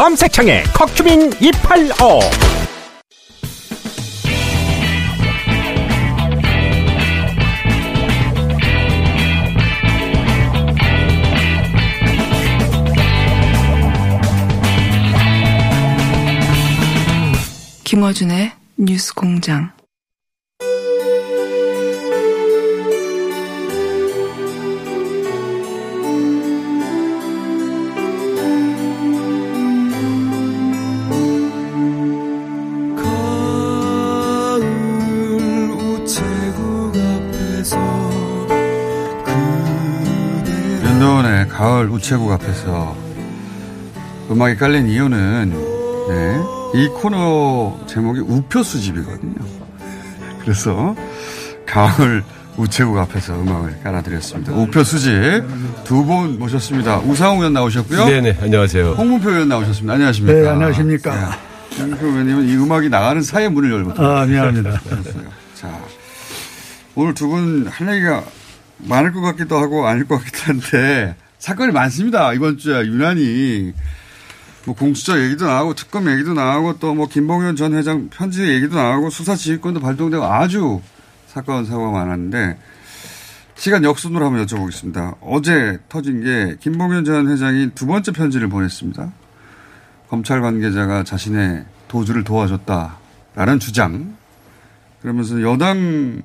검색창에 커큐민 285 김어준의 뉴스 공장. 가을 우체국 앞에서 음악이 깔린 이유는 네, 이 코너 제목이 우표 수집이거든요. 그래서 가을 우체국 앞에서 음악을 깔아드렸습니다. 우표 수집 두 분 모셨습니다. 우상호 의원 나오셨고요. 네네, 안녕하세요. 홍문표 의원 나오셨습니다. 안녕하십니까. 네, 안녕하십니까. 네. 홍문표 의원님은 이 음악이 나가는 사이에 문을 열고 아, 미안합니다. 자, 오늘 두 분 할 얘기가 많을 것 같기도 하고 아닐 것 같기도 한데 사건이 많습니다. 이번 주에 유난히 뭐 공수처 얘기도 나오고 특검 얘기도 나오고 또 뭐 김봉현 전 회장 편지 얘기도 나오고 수사 지휘권도 발동되고 아주 사건 사고가 많았는데 시간 역순으로 한번 여쭤보겠습니다. 어제 터진 게 김봉현 전 회장이 두 번째 편지를 보냈습니다. 검찰 관계자가 자신의 도주를 도와줬다라는 주장. 그러면서 여당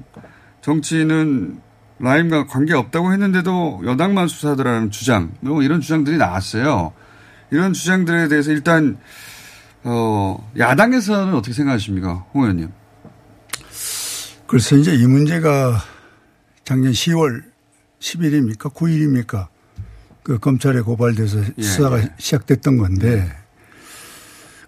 정치인은 라임과 관계 없다고 했는데도 여당만 수사하더라는 주장. 뭐 이런 주장들이 나왔어요. 이런 주장들에 대해서 일단 어, 야당에서는 어떻게 생각하십니까, 홍 의원님? 글쎄 이제 이 문제가 작년 10월 10일입니까? 9일입니까? 그 검찰에 고발돼서 예, 수사가 예. 시작됐던 건데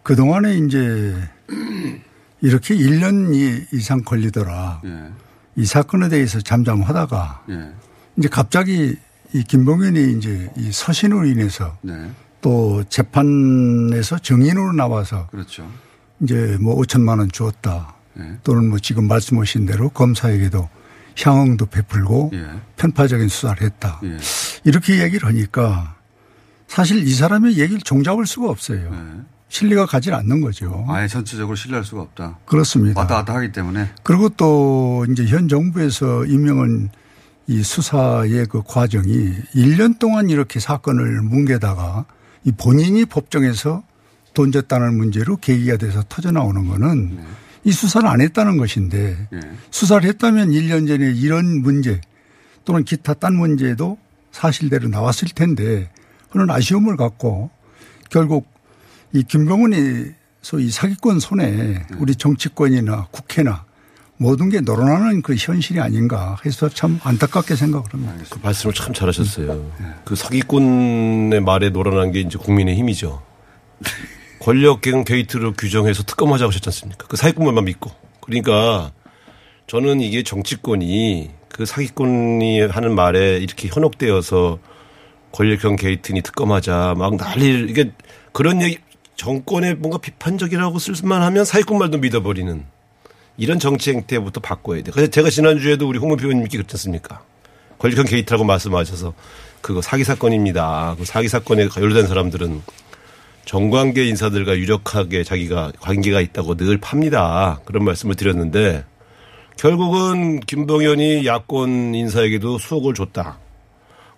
그동안에 이제 이렇게 1년 이- 이상 걸리더라. 예, 이 사건에 대해서 잠잠하다가 예, 이제 갑자기 이 김봉현이 이제 이 서신으로 인해서 네, 또 재판에서 증인으로 나와서 그렇죠. 이제 뭐 5천만 원 주었다. 예, 또는 뭐 지금 말씀하신 대로 검사에게도 향응도 베풀고 예, 편파적인 수사를 했다. 예, 이렇게 얘기를 하니까 사실 이 사람의 얘기를 종잡을 수가 없어요. 예. 신뢰가 가지 않는 거죠. 아예 전체적으로 신뢰할 수가 없다. 그렇습니다. 왔다 갔다 하기 때문에. 그리고 또 이제 현 정부에서 임명한 이 수사의 그 과정이 1년 동안 이렇게 사건을 뭉개다가 이 본인이 법정에서 돈 줬다는 문제로 계기가 돼서 터져 나오는 거는 이 수사를 안 했다는 것인데 예, 수사를 했다면 1년 전에 이런 문제 또는 기타 딴 문제도 사실대로 나왔을 텐데 그런 아쉬움을 갖고 결국 이 김병훈이 소위 사기꾼 손에 우리 정치권이나 국회나 모든 게 늘어나는 그 현실이 아닌가 해서 참 안타깝게 생각을 합니다. 그 말씀을 참 잘하셨어요. 그 사기꾼의 말에 놀아난 게 이제 국민의 힘이죠. 권력계공 게이트를 규정해서 특검하자고 하셨지 않습니까? 그 사기꾼만 믿고. 그러니까 저는 이게 정치권이 그 사기꾼이 하는 말에 이렇게 현혹되어서 권력형 게이트니 특검하자 막 난리 이게 그런 얘기 정권에 뭔가 비판적이라고 쓸만 하면 사기꾼 말도 믿어버리는 이런 정치 행태부터 바꿔야 돼. 그래서 제가 지난주에도 우리 홍문표 의원님께 그랬지 않습니까? 권력형 게이트라고 말씀하셔서 그거 사기 사건입니다. 그 사기 사건에 연루된 사람들은 정관계 인사들과 유력하게 자기가 관계가 있다고 늘 팝니다. 그런 말씀을 드렸는데 결국은 김봉현이 야권 인사에게도 수억을 줬다.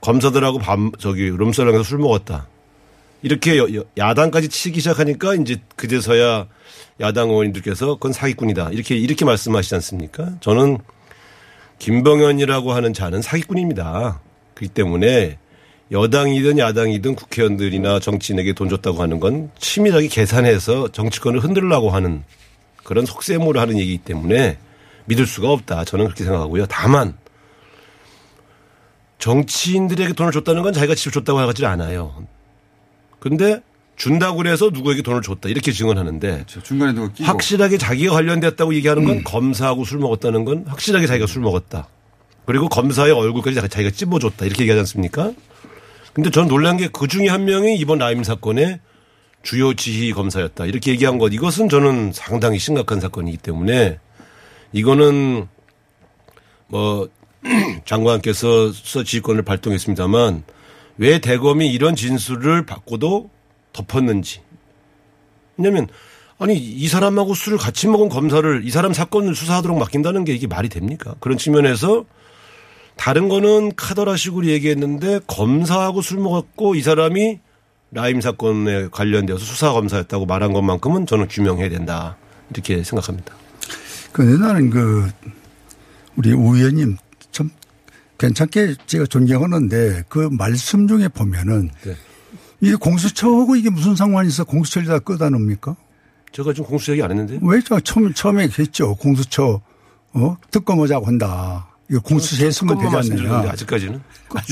검사들하고 밤 저기 룸살롱에서 술 먹었다. 이렇게 야당까지 치기 시작하니까 이제 그제서야 야당 의원님들께서 그건 사기꾼이다. 이렇게 이렇게 말씀하시지 않습니까? 저는 김봉현이라고 하는 자는 사기꾼입니다. 그렇기 때문에 여당이든 야당이든 국회의원들이나 정치인에게 돈 줬다고 하는 건 치밀하게 계산해서 정치권을 흔들려고 하는 그런 속셈으로 하는 얘기이기 때문에 믿을 수가 없다. 저는 그렇게 생각하고요. 다만 정치인들에게 돈을 줬다는 건 자기가 직접 줬다고 하지 않아요. 근데 준다고 그래서 누구에게 돈을 줬다 이렇게 증언하는데 저 중간에 누가 끼고. 확실하게 자기가 관련됐다고 얘기하는 건 검사하고 술 먹었다는 건 확실하게 자기가 술 먹었다. 그리고 검사의 얼굴까지 자- 자기가 찝어줬다 이렇게 얘기하지 않습니까? 근데 전 놀란 게 그 중에 한 명이 이번 라임 사건의 주요 지휘 검사였다 이렇게 얘기한 것 이것은 저는 상당히 심각한 사건이기 때문에 이거는 뭐 장관께서 수사 지휘권을 발동했습니다만 왜 대검이 이런 진술을 받고도 덮었는지 왜냐면 아니 이 사람하고 술을 같이 먹은 검사를 이 사람 사건을 수사하도록 맡긴다는 게 이게 말이 됩니까? 그런 측면에서 다른 거는 카더라식으로 얘기했는데 검사하고 술 먹었고 이 사람이 라임 사건에 관련되어서 수사 검사였다고 말한 것만큼은 저는 규명해야 된다 이렇게 생각합니다. 근데 나는 그 우리 우 의원님 참 괜찮게 제가 존경하는데 그 말씀 중에 보면은 네. 이게 공수처하고 이게 무슨 상관이 있어 공수처를 다 끄다 놓습니까? 제가 지금 공수 얘기 안 했는데 왜 저 처음, 처음에 했죠. 공수처, 어? 특검하자고 한다. 이거 공수처 했으면 되지 않느냐. 아직까지는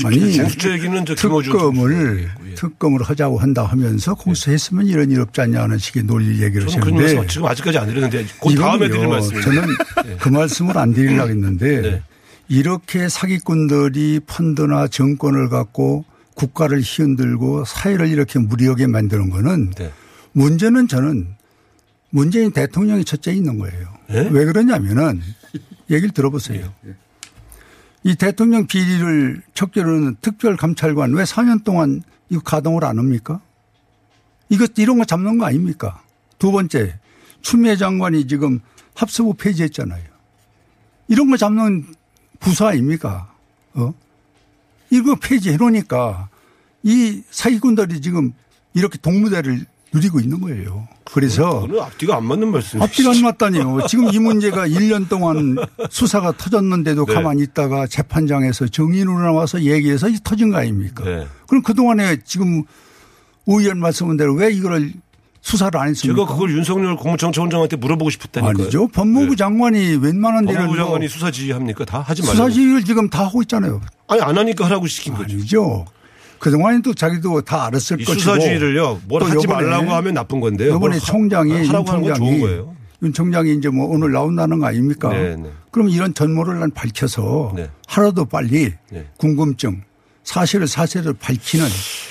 아니, 공수처 얘기는 저 특검을, 총수도 특검을 하자고 한다 하면서 공수처 했으면 이런 일 없지 않냐 하는 식의 논리 얘기를 하셨는데. 말씀 지금 아직까지 안 드렸는데 그 다음에 드릴 말씀입니다. 저는 그 말씀을 안 드리려고 했는데 네. 이렇게 사기꾼들이 펀드나 정권을 갖고 국가를 휘흔들고 사회를 이렇게 무리하게 만드는 거는 네. 문제는 저는 문재인 대통령이 첫째 있는 거예요. 네? 왜 그러냐면은 얘기를 들어보세요. 이 대통령 비리를 척결하는 특별감찰관 왜 4년 동안 이거 가동을 안 합니까? 이거 이런 거 잡는 거 아닙니까? 두 번째 추미애 장관이 지금 합수부 폐지했잖아요. 이런 거 잡는 부서 아닙니까? 어? 이거 폐지해 놓으니까 이 사기꾼들이 지금 이렇게 동무대를 누리고 있는 거예요. 그래서 그거는 앞뒤가 안 맞는 말씀이시죠. 앞뒤가 안 맞다니요. 지금 이 문제가 1년 동안 수사가 터졌는데도 네. 가만히 있다가 재판장에서 정인으로 나와서 얘기해서 이 터진 거 아닙니까? 네. 그럼 그동안에 지금 우 의원 말씀한 대로 왜 이거를 수사를 안 했습니까? 제가 그걸 윤석열 공무청청장한테 물어보고 싶었다니까요. 아니죠. 법무부 네. 장관이 웬만한 데는 법무부 뭐 장관이 수사 지휘합니까? 다 하지 말라고. 수사 지휘를 지금 다 하고 있잖아요. 아니 안 하니까 하라고 시킨 거죠. 아니죠. 그동안에도 자기도 다 알았을 이 것이고. 수사 지휘를요. 뭘또 하지 말라고 하면 나쁜 건데요. 이번에 뭘 하- 총장이 윤 하라고 하는 건 좋은 총장이 거예요. 윤 총장이 이제 뭐 오늘 나온다는 거 아닙니까? 네, 네. 그럼 이런 전모를 난 밝혀서 네. 하루도 빨리 네. 궁금증 사실을 사실을 밝히는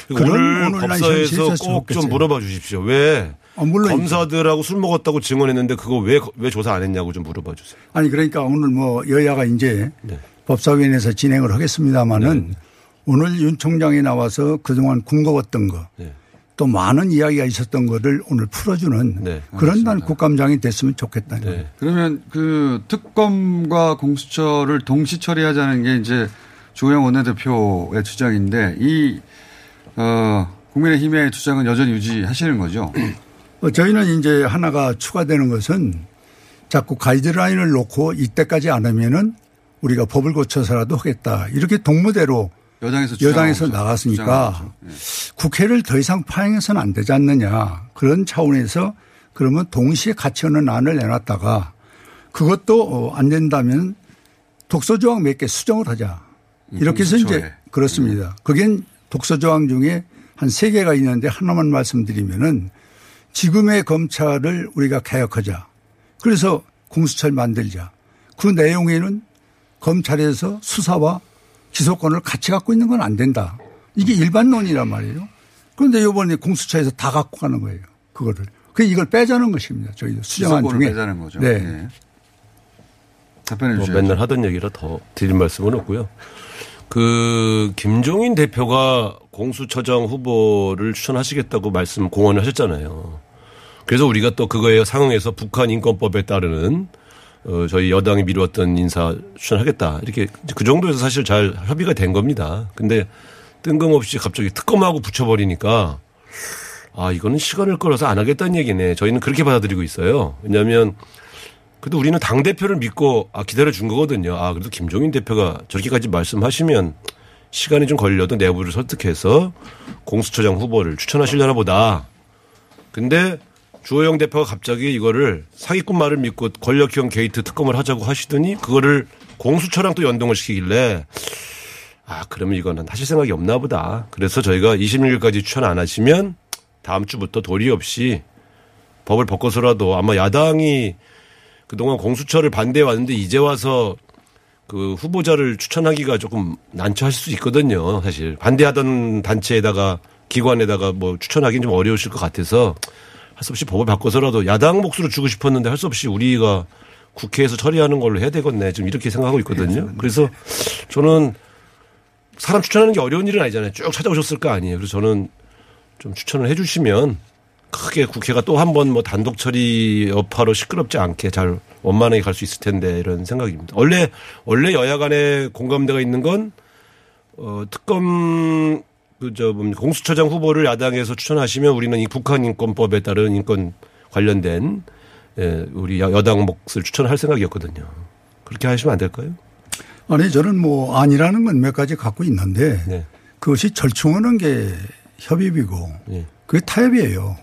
그런 오늘 법사에서 꼭 좀. 물어봐 주십시오. 왜 아, 물론 검사들하고 술 먹었다고 증언했는데 그거 왜, 왜 조사 안 했냐고 좀 물어봐 주세요. 아니 그러니까 오늘 뭐 여야가 이제 네. 법사위원회에서 진행을 하겠습니다마는 오늘 윤 총장이 나와서 그동안 궁금했던 거 네. 또 많은 이야기가 있었던 거를 오늘 풀어주는 네. 그런 난 국감장이 됐으면 좋겠다는. 네. 그러면 그 특검과 공수처를 동시 처리하자는 게 이제 조영 원내대표의 주장인데 이, 어, 국민의힘의 주장은 여전히 유지하시는 거죠. 어, 저희는 이제 하나가 추가되는 것은 자꾸 가이드라인을 놓고 이때까지 안 하면은 우리가 법을 고쳐서라도 하겠다. 이렇게 동무대로 여당에서 여당에서 나갔으니까. 예. 국회를 더 이상 파행해서는 안 되지 않느냐. 그런 차원에서 그러면 동시에 같이 하는 안을 내놨다가 그것도 어, 안 된다면 독소조항 몇 개 수정을 하자. 이렇게 해서. 이제 그렇습니다. 그게 독소조항 중에 한 세 개가 있는데 하나만 말씀드리면은 지금의 검찰을 우리가 개혁하자. 그래서 공수처를 만들자. 그 내용에는 검찰에서 수사와 기소권을 같이 갖고 있는 건 안 된다. 이게 일반론이란 말이에요. 그런데 이번에 공수처에서 다 갖고 가는 거예요. 그거를. 그 이걸 빼자는 것입니다. 저희도 수정안 기소권을 중에. 빼자는 거죠. 네. 예. 답변해 뭐 주셔야죠. 맨날 하던 얘기라 더 드릴 말씀은 없고요. 그 김종인 대표가 공수처장 후보를 추천하시겠다고 말씀 공언을 하셨잖아요. 그래서 우리가 또 그거에 상응해서 북한 인권법에 따르는 어, 저희 여당이 미루었던 인사 추천하겠다. 이렇게 그 정도에서 사실 잘 협의가 된 겁니다. 근데 뜬금없이 갑자기 특검하고 붙여버리니까 아, 이거는 시간을 끌어서 안 하겠다는 얘기네. 저희는 그렇게 받아들이고 있어요. 왜냐하면 그래도 우리는 당 대표를 믿고 아, 기다려 준 거거든요. 아, 그래도 김종인 대표가 저렇게까지 말씀하시면 시간이 좀 걸려도 내부를 설득해서 공수처장 후보를 추천하시려나 보다. 근데 주호영 대표가 갑자기 이거를 사기꾼 말을 믿고 권력형 게이트 특검을 하자고 하시더니 그거를 공수처랑 또 연동을 시키길래 아, 그러면 이거는 하실 생각이 없나 보다. 그래서 저희가 26일까지 추천 안 하시면 다음 주부터 도리 없이 법을 바꿔서라도 아마 야당이 그동안 공수처를 반대해 왔는데 이제 와서 그 후보자를 추천하기가 조금 난처하실 수 있거든요. 사실 반대하던 단체에다가 기관에다가 뭐 추천하기는 좀 어려우실 것 같아서 할 수 없이 법을 바꿔서라도 야당 몫으로 주고 싶었는데 할 수 없이 우리가 국회에서 처리하는 걸로 해야 되겠네. 지금 이렇게 생각하고 있거든요. 그래서 저는 사람 추천하는 게 어려운 일은 아니잖아요. 쭉 찾아오셨을 거 아니에요. 그래서 저는 좀 추천을 해 주시면 크게 국회가 또 한 번 뭐 단독 처리 여파로 시끄럽지 않게 잘 원만하게 갈 수 있을 텐데 이런 생각입니다. 원래 원래 여야 간에 공감대가 있는 건 어, 특검 그저 공수처장 후보를 야당에서 추천하시면 우리는 이 북한 인권법에 따른 인권 관련된 예, 우리 여- 여당 몫을 추천할 생각이었거든요. 그렇게 하시면 안 될까요? 아니 저는 뭐 아니라는 건 몇 가지 갖고 있는데 네. 그것이 절충하는 게 협의이고 예. 그게 타협이에요.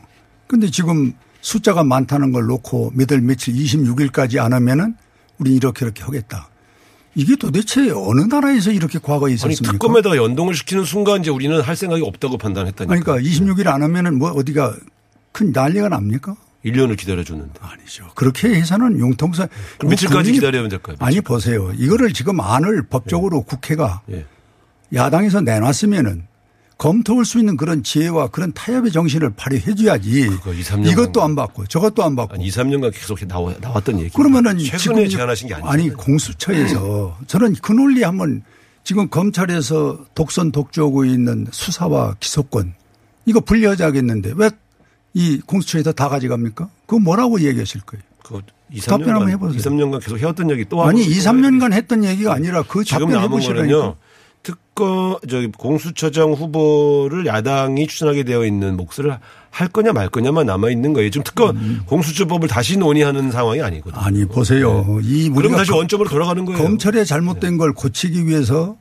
근데 지금 숫자가 많다는 걸 놓고 몇월 며칠 26일까지 안 하면은 우리 이렇게 이렇게 하겠다. 이게 도대체 어느 나라에서 이렇게 과거에 아니 있었습니까? 특검에다가 연동을 시키는 순간 이제 우리는 할 생각이 없다고 판단했다니까. 그러니까 26일 안 하면은 뭐 어디가 큰 난리가 납니까? 1년을 기다려주는데. 아니죠. 그렇게 해서는. 그럼 며칠까지 기다려야 될까요? 아니 보세요. 이거를 지금 안을 법적으로 국회가 예. 야당에서 내놨으면은 검토할 수 있는 그런 지혜와 그런 타협의 정신을 발휘해 줘야지. 그거 2, 3년 이것도 안 받고 저것도 안 받고. 한 2, 3년간 계속 나와, 나왔던 얘기. 그러면은 최근에 제안하신 게 아니죠. 아니 공수처에서 저는 그 논리 한번 지금 검찰에서 독선 독주하고 있는 수사와 기소권 이거 분리하자겠는데 왜 이 공수처에서 다 가져갑니까? 그거 뭐라고 얘기하실 거예요? 그 2, 답변 한번 3년간, 해보세요. 2, 3년간 계속 해왔던 얘기 또 아니 하고 2, 3년간 했던 얘기가 아니라 그 답변 해보시라니까. 특검 저기 공수처장 후보를 야당이 추천하게 되어 있는 몫을 할 거냐 말 거냐만 남아 있는 거예요. 지금 특검 공수처법을 다시 논의하는 상황이 아니거든요. 음. 아니 보세요. 이 그럼 다시 검- 원점으로 돌아가는 거예요. 네. 검찰의 잘못된 걸 고치기 위해서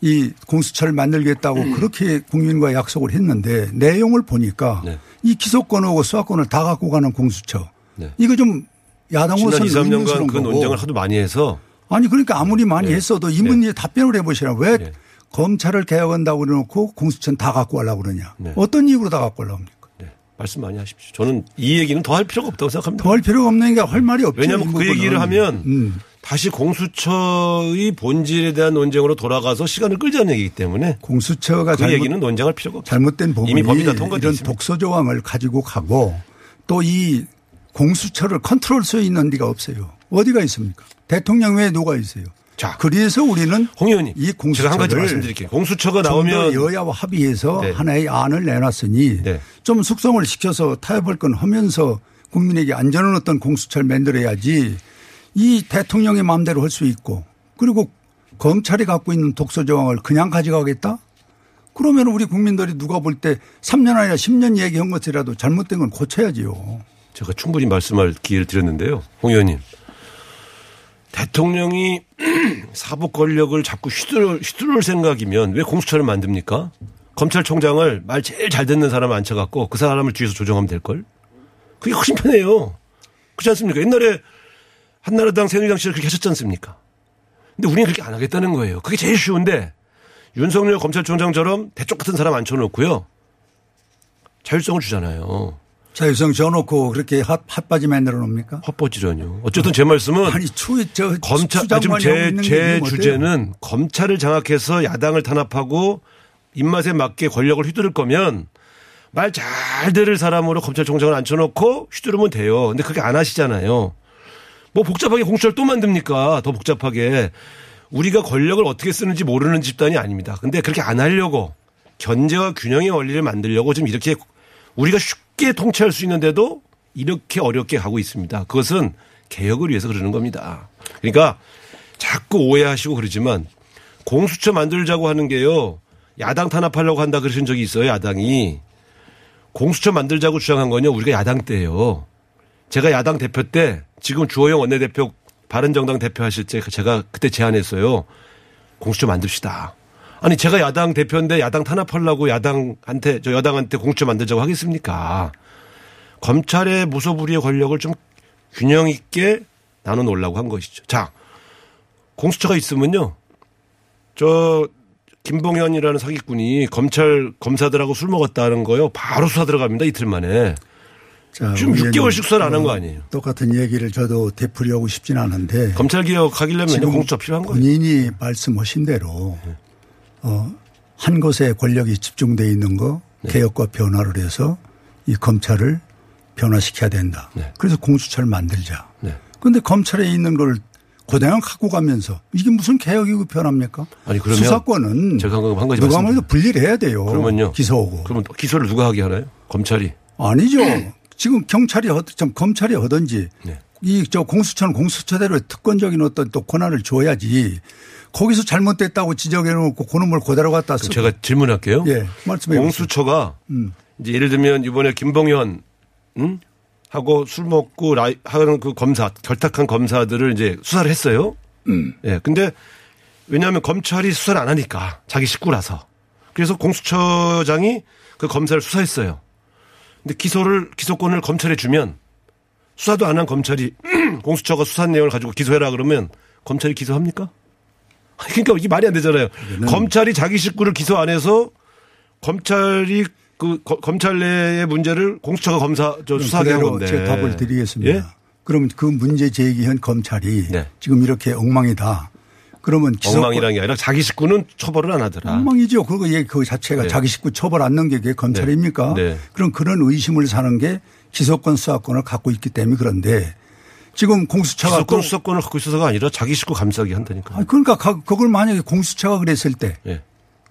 이 공수처를 만들겠다고 그렇게 국민과 약속을 했는데 내용을 보니까 네. 이 기소권하고 수사권을 다 갖고 가는 공수처 네. 이거 좀 야당으로서는 지난 2, 3년간 의문스러운 그. 논쟁을 하도 많이 해서 아니 그러니까 아무리 많이 네. 했어도 이 문제에 답변을 해보시라 왜 네. 검찰을 개혁한다고 그래놓고 공수처는 다 갖고 가려고 그러냐 네. 어떤 이유로 다 갖고 가려고 합니까 네, 말씀 많이 하십시오. 저는 이 얘기는 더 할 필요가 없다고 생각합니다. 더 할 필요가 없는 게 할 말이 없죠 왜냐하면 이 그. 얘기를 하면 음. 다시 공수처의 본질에 대한 논쟁으로 돌아가서 시간을 끌자는 얘기이기 때문에 공수처가 그 잘못 얘기는 논쟁할 필요가 없죠. 잘못된 부분이 이미 법이 다 이런 있습니다. 독소 조항을 가지고 가고 또 이 공수처를 컨트롤 수 있는 데가 없어요. 어디가 있습니까? 대통령 외에 누가 있어요? 자, 그래서 우리는 홍 의원님, 이 제가 한 가지 공수처를 말씀드릴게요. 공수처가 나오면 여야와 합의해서 네. 하나의 안을 내놨으니 네. 좀 숙성을 시켜서 타협할 건 하면서 국민에게 안전한 어떤 공수처를 만들어야지 이 대통령의 마음대로 할 수 있고 그리고 검찰이 갖고 있는 독소 조항을 그냥 가져가겠다? 그러면 우리 국민들이 누가 볼 때 3년 아니라 10년 얘기한 것이라도 잘못된 건 고쳐야지요. 제가 충분히 말씀할 기회를 드렸는데요. 홍 의원님. 대통령이 사법 권력을 자꾸 휘두를, 휘두를 생각이면 왜 공수처를 만듭니까? 검찰총장을 말 제일 잘 듣는 사람 앉혀갖고 그 사람을 뒤에서 조정하면 될걸? 그게 훨씬 편해요. 그렇지 않습니까? 옛날에 한나라당 새누리당 시절 그렇게 하셨지 않습니까? 근데 우리는 그렇게 안 하겠다는 거예요. 그게 제일 쉬운데 윤석열 검찰총장처럼 대쪽 같은 사람 앉혀놓고요. 자율성을 주잖아요. 자유성 줘놓고 그렇게 핫, 핫바지 만들어 놓습니까? 헛버지라뇨. 어쨌든 제 말씀은 아니 추, 저, 검찰 아, 지금 제, 제? 주제는 검찰을 장악해서 야당을 탄압하고 입맛에 맞게 권력을 휘두를 거면 말 잘 들을 사람으로 검찰총장을 앉혀놓고 휘두르면 돼요. 근데 그렇게 안 하시잖아요. 뭐 복잡하게 공수처를 또 만듭니까? 더 복잡하게. 우리가 권력을 어떻게 쓰는지 모르는 집단이 아닙니다. 근데 그렇게 안 하려고 견제와 균형의 원리를 만들려고 지금 이렇게 우리가 쉽게 통치할 수 있는데도 이렇게 어렵게 가고 있습니다. 그것은 개혁을 위해서 그러는 겁니다. 그러니까 자꾸 오해하시고 그러지만 공수처 만들자고 하는 게요. 야당 탄압하려고 한다 그러신 적이 있어요. 야당이. 공수처 만들자고 주장한 건요. 우리가 야당 때예요. 제가 야당 대표 때 지금 주호영 원내대표 바른정당 대표 하실 때 제가 그때 제안했어요. 공수처 만듭시다. 아니 제가 야당 대표인데 야당 탄압하려고 야당한테 저 여당한테 공수처 만들자고 하겠습니까? 검찰의 무소불위의 권력을 좀 균형 있게 나눠 놓으려고 한 것이죠. 자, 공수처가 있으면요. 저 김봉현이라는 사기꾼이 검찰 검사들하고 술 먹었다는 거요. 바로 수사 들어갑니다. 이틀 만에. 자, 지금 의원님, 6개월씩 수사를 안 한거 어, 아니에요. 똑같은 얘기를 저도 되풀이하고 싶진 않은데 검찰 개혁하기려면 공수처 필요한 거예요. 본인이 말씀하신 대로 어, 한 곳에 권력이 집중돼 있는 거 네. 개혁과 변화를 해서 이 검찰을 변화시켜야 된다. 네. 그래서 공수처를 만들자. 네. 그런데 검찰에 있는 걸 고대양 갖고 가면서 이게 무슨 개혁이고 변합니까? 아니, 그러면 수사권은 제가 방금 한 가지 누가 말씀드려요. 분리를 해야 돼요. 그러면요. 기소하고. 그러면 기소를 누가 하게 하나요? 검찰이. 아니죠. 지금 경찰이 하든 참 검찰이 하든지 네. 이저 공수처는 공수처대로 특권적인 어떤 또 권한을 줘야지 거기서 잘못됐다고 지적해 놓고 그놈을 그대로 갖다 쓰고 제가 질문할게요. 예, 말씀해 공수처가 음. 이제 예를 들면 이번에 김봉현 응? 하고 술 먹고 라이, 하는 그 검사 결탁한 검사들을 이제 수사를 했어요. 음. 예. 근데 왜냐하면 검찰이 수사를 안 하니까 자기 식구라서 그래서 공수처장이 그 검사를 수사했어요. 근데 기소를 기소권을 검찰에 주면 수사도 안 한 검찰이 공수처가 수사한 내용을 가지고 기소해라 그러면 검찰이 기소합니까? 아니, 그러니까 이게 말이 안 되잖아요. 검찰이 자기 식구를 기소 안 해서 검찰이 그 거- 검찰 내의 문제를 공수처가 검사 저 수사하게 한 건데. 제가 답을 드리겠습니다. 예? 그러면 그 문제 제기한 검찰이 네. 지금 이렇게 엉망이다. 그러면 기소 엉망이라는 게 아니라 자기 식구는 처벌을 안 하더라. 엉망이죠. 그거 얘기 그 자체가 네. 자기 식구 처벌 안 넣는 게 그게 검찰입니까? 네. 네. 그럼 그런 의심을 사는 게 기소권 수사권을 갖고 있기 때문에 그런데 지금 공수처가 기소권 또- 수사권을 갖고 있어서가 아니라 자기 식구 감싸기 한다니까. 아니, 그러니까 가- 그걸 만약에 공수처가 그랬을 때 예.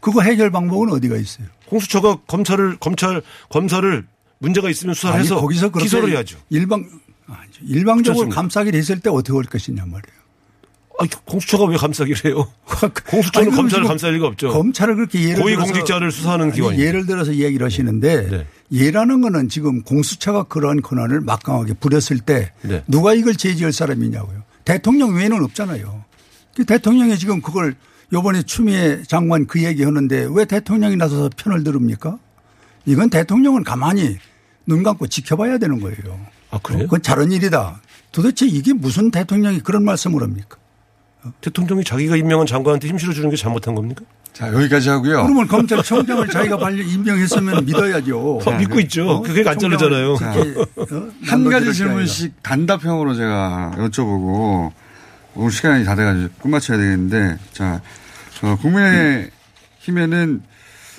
그거 해결 방법은 어디가 있어요? 공수처가 검찰을 검찰 검사를 문제가 있으면 수사를 아니, 해서 거기서 그렇게 기소를 해야죠. 일방 아니죠. 일방적으로 그렇습니다. 감싸기를 했을 때 어떻게 할 것이냐 말이에요. 아니, 공수처가 왜 감싸기를 해요? 공수처는 아니, 검사를 감쌀 리가 없죠. 검찰을 그렇게 예를 고위 들어서 공직자를 수사하는 기관이죠. 예를 들어서 얘기를 하시는데 네. 예라는 거는 지금 공수처가 그러한 권한을 막강하게 부렸을 때 네. 누가 이걸 제지할 사람이냐고요. 대통령 외에는 없잖아요. 그 대통령이 지금 그걸 요번에 추미애 장관 그 얘기 하는데 왜 대통령이 나서서 편을 들읍니까? 이건 대통령은 가만히 눈 감고 지켜봐야 되는 거예요. 아, 그래요? 그건 잘한 일이다. 도대체 이게 무슨 대통령이 그런 말씀을 합니까? 대통령이 자기가 임명한 장관한테 힘 실어주는 게 잘못한 겁니까? 자, 여기까지 하고요. 그러면 검찰총장을 자기가 발령 임명했으면 믿어야죠. 어, 믿고 있죠. 그게 안 자르잖아요. 어? 한 가지 질문씩 단답형으로 제가 여쭤보고 오늘 시간이 다 돼가지고 끝마쳐야 되겠는데 자 어, 국민의힘에는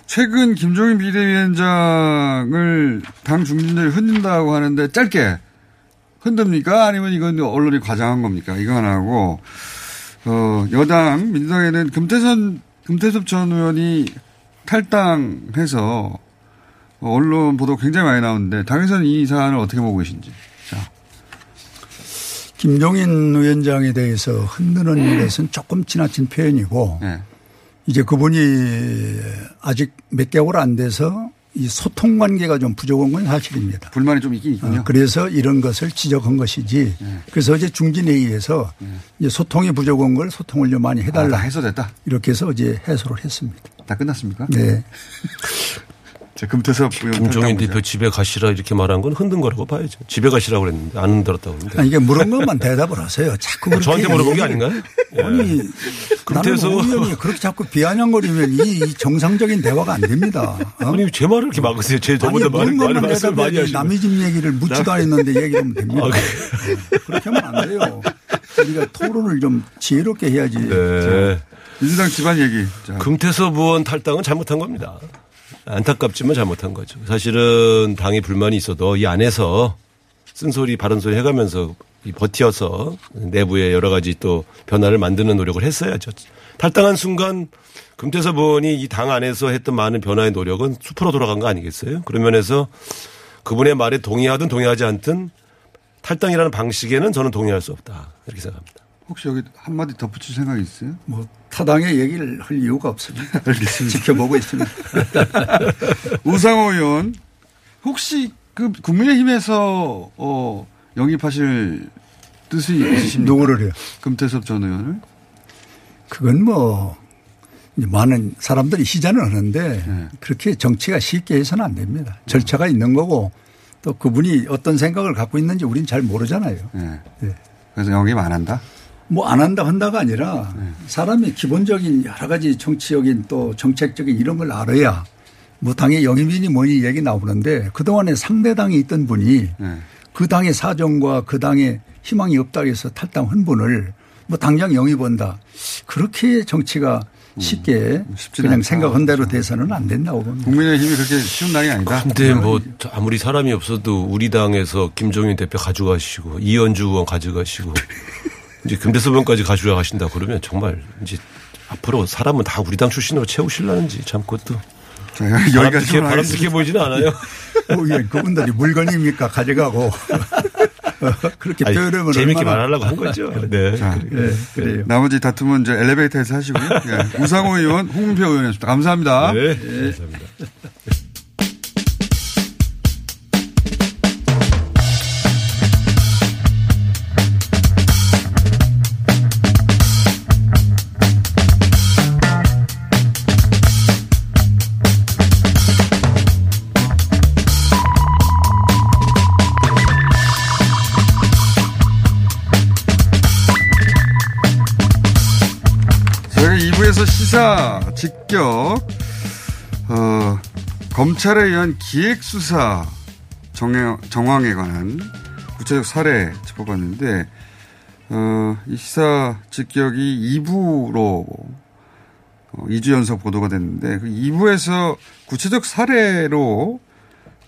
최근 김종인 비대위원장을 당 중진들이 흔든다고 하는데 짧게 흔듭니까? 아니면 이건 언론이 과장한 겁니까? 이거 하나 하고 어, 여당 민주당에는 금태선 금태섭 전 의원이 탈당해서 언론 보도 굉장히 많이 나오는데 당에서는 이 사안을 어떻게 보고 계신지. 자, 김종인 위원장에 대해서 흔드는 것은 조금 지나친 표현이고 네. 이제 그분이 아직 몇 개월 안 돼서 이 소통 관계가 좀 부족한 건 사실입니다. 불만이 좀 있긴 있군요. 어, 그래서 이런 것을 지적한 것이지. 네. 그래서 어제 중진회의에서 이제 소통이 부족한 걸 소통을 좀 많이 아, 해달라. 다 해소됐다. 이렇게 해서 어제 해소를 했습니다. 다 끝났습니까? 네. 자, 금태섭 의원 김종인 탈당 대표 집에 가시라 이렇게 말한 건 흔든 거라고 봐야죠. 집에 가시라고 그랬는데 안 흔들었다고 그러는데. 아니, 이게 물은 것만 대답을 하세요. 자꾸 그렇게 저한테 물어본 게 아닌가요? 예. 아니 금태섭- 오 의원이 그렇게 자꾸 비아냥거리면 이, 이 정상적인 대화가 안 됩니다. 어? 아니 제 말을 이렇게 막으세요. 제 저보다 많이 것만 말씀을 많이 하시고. 남의 집 얘기를 묻지도 않았는데 얘기하면 됩니다. 아, 어, 그렇게 하면 안 돼요. 우리가 토론을 좀 지혜롭게 해야지. 네. 민주당 집안 얘기. 자, 금태섭 의원 탈당은 잘못한 겁니다. 안타깝지만 잘못한 거죠. 사실은 당에 불만이 있어도 이 안에서 쓴소리 바른소리 해가면서 이 버티어서 내부에 여러 가지 또 변화를 만드는 노력을 했어야죠. 탈당한 순간 금태섭 의원이 이 당 안에서 했던 많은 변화의 노력은 수포로 돌아간 거 아니겠어요? 그런 면에서 그분의 말에 동의하든 동의하지 않든 탈당이라는 방식에는 저는 동의할 수 없다. 이렇게 생각합니다. 혹시 여기 한마디 덧붙일 생각이 있어요? 뭐 타당의 얘기를 할 이유가 없습니다. 지켜보고 있습니다. 우상호 의원, 혹시 그 국민의힘에서 어, 영입하실 뜻이 있으십니까? 누구를 해요? 금태섭 전 의원을? 그건 뭐 많은 사람들이 시전을 하는데 네. 그렇게 정치가 쉽게 해서는 안 됩니다. 절차가 있는 거고 또 그분이 어떤 생각을 갖고 있는지 우리는 잘 모르잖아요. 네. 네. 그래서 영입 안 한다? 뭐 안 한다 한다가 아니라 사람이 기본적인 여러 가지 정치적인 또 정책적인 이런 걸 알아야 뭐 당의 영입이니 뭐니 얘기 나오는데 그동안에 상대 당에 있던 분이 네. 그 당의 사정과 그 당의 희망이 없다고 해서 탈당 한 분을 뭐 당장 영입한다. 그렇게 정치가 쉽게 쉽지는 그냥 않다. 생각한 대로 돼서는 안 된다고 봅니다. 국민의힘이 그렇게 쉬운 당이 아니다. 근데 뭐 아무리 사람이 없어도 우리 당에서 김종인 대표 가져가시고 이현주 의원 가져가시고 이제 금대섭 의원까지 가져가신다 그러면 정말 이제 앞으로 사람은 다 우리 당 출신으로 채우실라는지 참 그것도 자, 여기까지 바람직해. 보이지는 않아요. 뭐, 예, 그분들이 물건입니까 가져가고 그렇게 표현하면 재밌게 말하려고 한 거죠. 네. 자, 예, 그래요. 나머지 다툼은 이제 엘리베이터에서 하시고요. 예. 우상호 의원, 홍문표 의원이었습니다. 감사합니다. 네. 감사합니다. 2부에서 시사 직격, 어, 검찰에 의한 기획수사 정황, 정황에 관한 구체적 사례 짚어봤는데, 어, 이 시사 직격이 2부로 어, 2주 연속 보도가 됐는데, 그 2부에서 구체적 사례로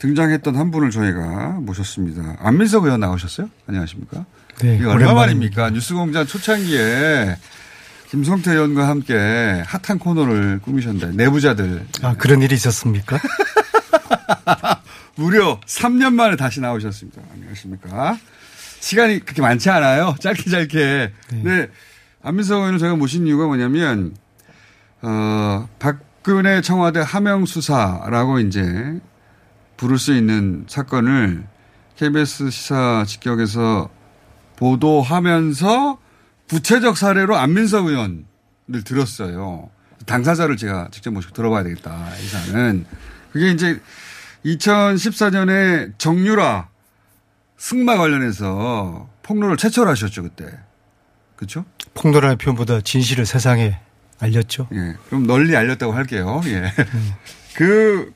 등장했던 한 분을 저희가 모셨습니다. 안민석 의원 나오셨어요? 안녕하십니까? 네, 이거 얼마 만입니까? 뉴스공장 초창기에 김성태 의원과 함께 핫한 코너를 꾸미셨는데 내부자들 아, 그런 일이 있었습니까? 무려 3년 만에 다시 나오셨습니다. 안녕하십니까? 시간이 그렇게 많지 않아요. 짧게 짧게. 네. 안민석 의원을 저희가 모신 이유가 뭐냐면 어, 박근혜 청와대 하명 수사라고 이제 부를 수 있는 사건을 KBS 시사 직격에서 보도하면서 구체적 사례로 안민석 의원을 들었어요. 당사자를 제가 직접 모시고 들어봐야 되겠다. 이 사안은. 그게 이제 2014년에 정유라 승마 관련해서 폭로를 최초로 하셨죠, 그때. 그렇죠? 폭로라는 표현보다 진실을 세상에 알렸죠. 예. 그럼 널리 알렸다고 할게요. 예. 그,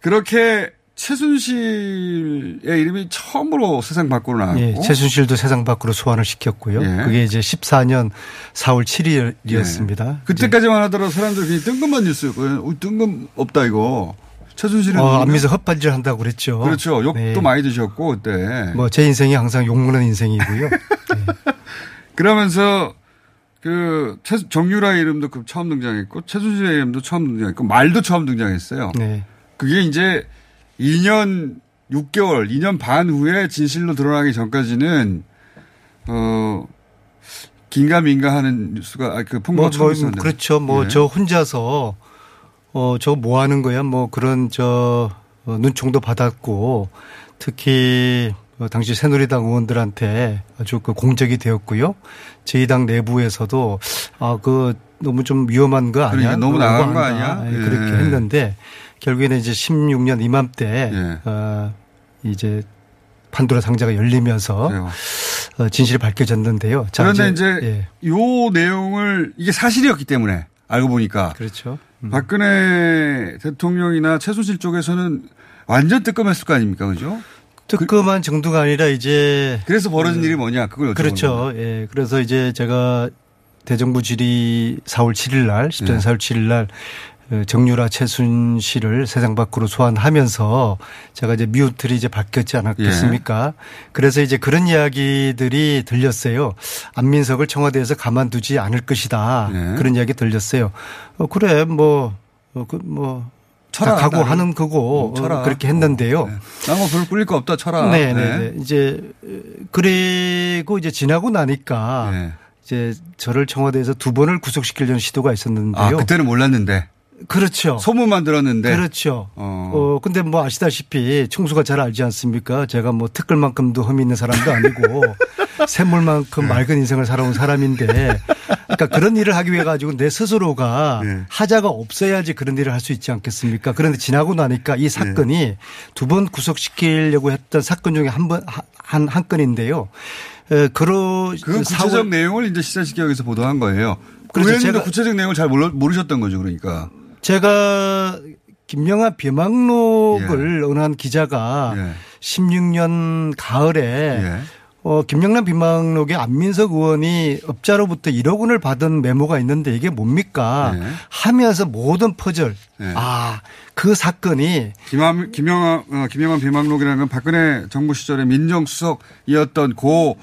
그렇게 최순실의 이름이 처음으로 세상 밖으로 나왔고. 예, 최순실도 세상 밖으로 소환을 시켰고요. 예. 그게 이제 14년 4월 7일이었습니다. 예. 그때까지만 하더라도 사람들 그냥 뜬금만 뉴스였고요. 어, 뜬금 없다, 이거. 최순실은. 어? 안민석 헛발질 한다고 그랬죠. 그렇죠. 욕도 네. 많이 드셨고, 그때. 뭐 제 인생이 항상 욕먹는 인생이고요. 그러면서 그 최, 정유라 이름도 그 처음 등장했고 최순실의 이름도 처음 등장했고 말도 처음 등장했어요. 네. 그게 이제 2년 6개월, 2년 반 후에 진실로 드러나기 전까지는 어 긴가민가 하는 뉴스가 아, 그 폭로가 뭐, 처음 뭐 있었는데. 그렇죠. 뭐 예. 저 혼자서 어, 저거 뭐 하는 거야? 뭐 그런 저 어, 눈총도 받았고 특히 어, 당시 새누리당 의원들한테 아주 그 공적이 되었고요. 저희 당 내부에서도 아, 그 너무 좀 위험한 거 아니야? 그러니까 너무 그거 나간 거. 아니야? 예, 예. 그렇게 했는데 결국에는 이제 16년 이맘때 예. 어, 이제 판도라 상자가 열리면서 그래요. 어, 진실이 밝혀졌는데요. 자, 그런데 이제 예, 요 내용을 이게 사실이었기 때문에 알고 보니까 그렇죠. 음. 박근혜 대통령이나 최순실 쪽에서는 완전 뜨끔했을 거 아닙니까, 그죠? 뜨끔한 정도가 아니라 이제 그래서 벌어진 일이 뭐냐 그걸. 그렇죠. 예. 그래서 이제 제가 대정부 질의 4월 7일 날, 10년 네. 4월 7일 날 어, 정유라 최순실을 세상 밖으로 소환하면서 제가 이제 미우틀이 이제 바뀌었지 않았겠습니까? 예. 그래서 이제 그런 이야기들이 들렸어요. 안민석을 청와대에서 가만두지 않을 것이다. 예. 그런 이야기 들렸어요. 어, 그래, 뭐, 어, 그, 뭐, 다 나를. 각오하는 거고 음. 어, 그렇게 했는데요. 네. 나뭐 별로 꿀릴 거 없다 쳐라. 네, 네, 네. 이제 그리고 이제 지나고 나니까 네. 이제 저를 청와대에서 두 번을 구속시키려는 시도가 있었는데요. 아 그때는 몰랐는데 그렇죠. 소문만 들었는데. 그렇죠. 어. 어. 근데 뭐 아시다시피 총수가 잘 알지 않습니까? 제가 뭐 특글만큼도 흠이 있는 사람도 아니고 샘물만큼 네. 맑은 인생을 살아온 사람인데 그러니까 그런 일을 하기 위해 가지고 내 스스로가 네. 하자가 없어야지 그런 일을 할 수 있지 않겠습니까? 그런데 지나고 나니까 이 사건이 두번 구속시키려고 했던 사건 중에 한 번, 한, 한 건인데요. 에, 그러 그 구체적 4월 내용을 이제 시사식격에서 보도한 거예요. 그 그렇죠. 의원님도 제가- 구체적 내용을 잘 몰라, 모르셨던 거죠, 그러니까. 제가 김영하 비망록을 어느 한 기자가 예. 16년 가을에 예. 어, 김영란 비망록에 안민석 의원이 업자로부터 1억 원을 받은 메모가 있는데 이게 뭡니까? 네. 하면서 모든 퍼즐. 네. 아, 그 사건이 김한, 김영환, 어, 김영환 비망록이라는 건 박근혜 정부 시절에 민정수석이었던 고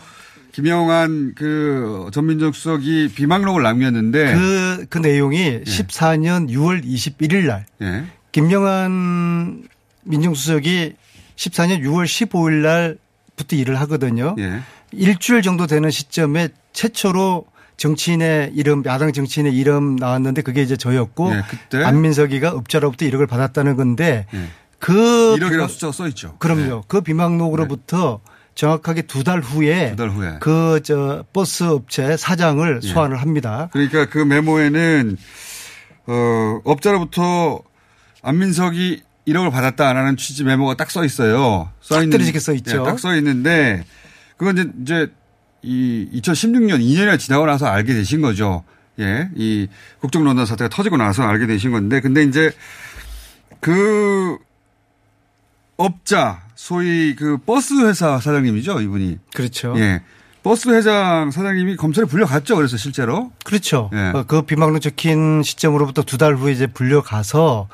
김영환 그 전민정 수석이 비망록을 남겼는데 그, 그 내용이 14년 6월 21일 날 예. 김영환 민정수석이 14년 6월 15일 날부터 일을 하거든요. 예. 일주일 정도 되는 시점에 최초로 정치인의 이름, 야당 정치인의 이름 나왔는데 그게 이제 저였고 예? 안민석이가 업자로부터 1억을 받았다는 건데 예. 그 1억이라는 숫자가 써 있죠. 그럼요. 그 비망록으로부터 정확하게 두 달 후에 두 달 후에. 그 저 버스 업체 사장을 예. 소환을 합니다. 그러니까 그 메모에는 어, 업자로부터 안민석이 1억을 받았다라는 취지 메모가 딱 써 있어요. 써딱 떨어지게 써 있죠. 딱써 있는데 그건 이제, 이제 이 2016년 2년이 지나고 나서 알게 되신 거죠. 예. 이 국정농단 사태가 터지고 나서 알게 되신 건데 근데 이제 그 업자 소위 그 버스 회사 사장님이죠, 이분이. 그렇죠. 예. 버스 회장 사장님이 검찰에 불려갔죠. 그래서 실제로. 그렇죠. 예. 어, 그 비망록 적힌 시점으로부터 두 달 후에 이제 불려가서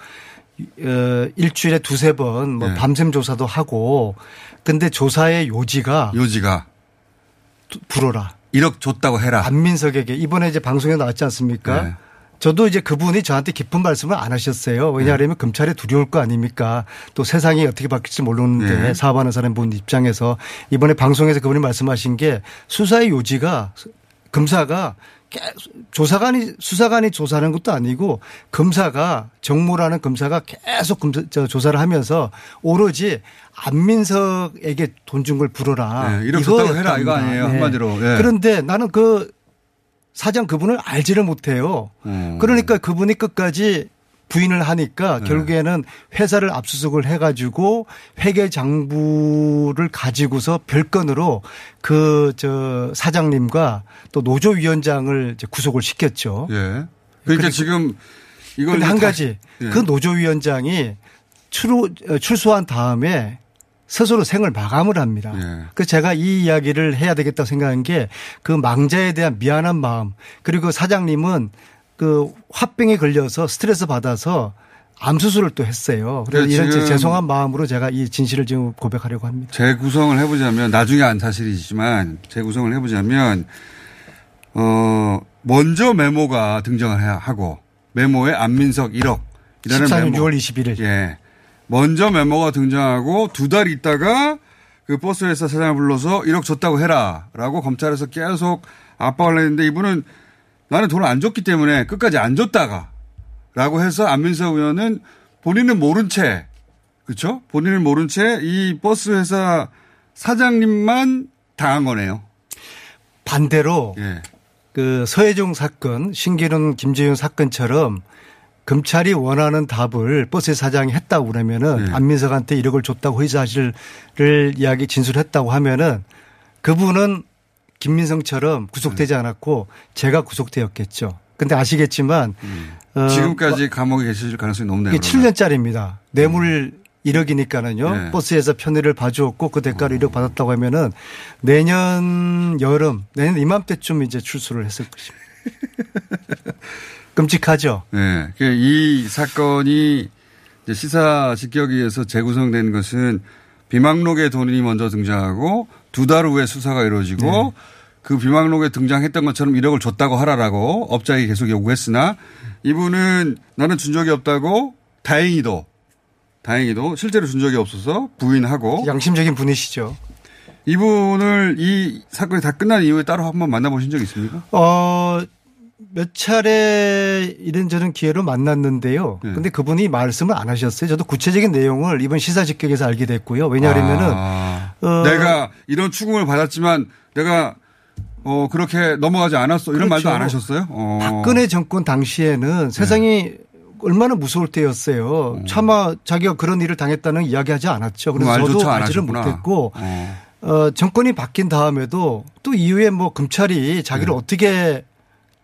어, 일주일에 두세 번뭐 예. 밤샘 조사도 하고 근데 조사의 요지가 요지가 불어라. 1억 줬다고 해라. 안민석에게 이번에 이제 방송에 나왔지 않습니까? 네. 저도 이제 그분이 저한테 깊은 말씀을 안 하셨어요. 왜냐하면 금찰에 두려울 거 아닙니까? 또 세상이 어떻게 바뀔지 모르는데 네. 사업하는 사람 본 입장에서 이번에 방송에서 그분이 말씀하신 게 수사의 요지가 검사가 계속 조사관이 수사관이 조사하는 것도 아니고 검사가 정모라는 검사가 계속 검사, 저 조사를 하면서 오로지 안민석에게 돈 준 걸 불어라. 네, 이렇게. 해라 이거 아니에요 한마디로. 예. 그런데 나는 그 사장 그분을 알지를 못해요. 음. 그러니까 그분이 끝까지 부인을 하니까 네. 결국에는 회사를 압수수색을 해가지고 회계 장부를 가지고서 별건으로 그 저 사장님과 또 노조 위원장을 이제 구속을 시켰죠. 예. 그러니까 지금 이걸 그런데 한 가지 예. 그 노조 위원장이 출, 출소한 다음에 스스로 생을 마감을 합니다. 예. 그 제가 이 이야기를 해야 되겠다고 생각한 게 그 망자에 대한 미안한 마음 그리고 사장님은 그 화병에 걸려서 스트레스 받아서 암 수술을 또 했어요. 그래서 네, 이런 죄송한 마음으로 제가 이 진실을 지금 고백하려고 합니다. 재구성을 해보자면 나중에 안 사실이지만 재구성을 해보자면 어 먼저 메모가 등장을 하고 메모에 안민석 1억 이라는 14년 메모. 6월 21일. 예. 먼저 메모가 등장하고 두 달 있다가 그 버스 회사 사장을 불러서 1억 줬다고 해라 라고 검찰에서 계속 압박을 했는데 이분은 나는 돈을 안 줬기 때문에 끝까지 안 줬다가 라고 해서 안민석 의원은 본인은 모른 채 그렇죠? 본인은 모른 채 이 버스 회사 사장님만 당한 거네요. 반대로 예. 그 서해종 사건, 신기론 김재윤 사건처럼 검찰이 원하는 답을 버스 사장이 했다고 그러면은 네. 안민석한테 1억을 줬다고 허위 사실을 이야기 진술했다고 하면은 그분은 김민성처럼 구속되지 않았고 제가 구속되었겠죠. 근데 아시겠지만 어, 음. 지금까지 감옥에 계실 가능성이 높네요. 이게 7년짜리입니다. 뇌물 1억이니까는요. 네. 버스에서 편의를 봐주었고 그 대가로 1억 받았다고 하면은 내년 여름, 내년 이맘때쯤 이제 출소를 했을 것입니다. 끔찍하죠. 네. 그이 사건이 이제 시사 직격에 의해서 재구성된 것은 비망록에 돈이 먼저 등장하고 두 달 후에 수사가 이루어지고 네. 그 비망록에 등장했던 것처럼 1억을 줬다고 하라라고 업자에게 계속 요구했으나 이분은 나는 준 적이 없다고 다행히도 다행히도 실제로 준 적이 없어서 부인하고 양심적인 분이시죠. 이분을 이 사건이 다 끝난 이후에 따로 한번 만나보신 적 있습니까? 어, 몇 차례 이런저런 기회로 만났는데요. 네. 근데 그분이 말씀을 안 하셨어요. 저도 구체적인 내용을 이번 시사 직격에서 알게 됐고요. 왜냐하면은 아, 어, 내가 이런 추궁을 받았지만 내가 어 그렇게 넘어가지 않았어 이런 그렇죠. 말도 안 하셨어요? 어. 박근혜 정권 당시에는 세상이 얼마나 무서울 때였어요. 차마 자기가 그런 일을 당했다는 이야기하지 않았죠. 그 그래서 저도 말조차 안 알지를. 못했고 어. 어, 정권이 바뀐 다음에도 또 이후에 뭐 검찰이 자기를 네. 어떻게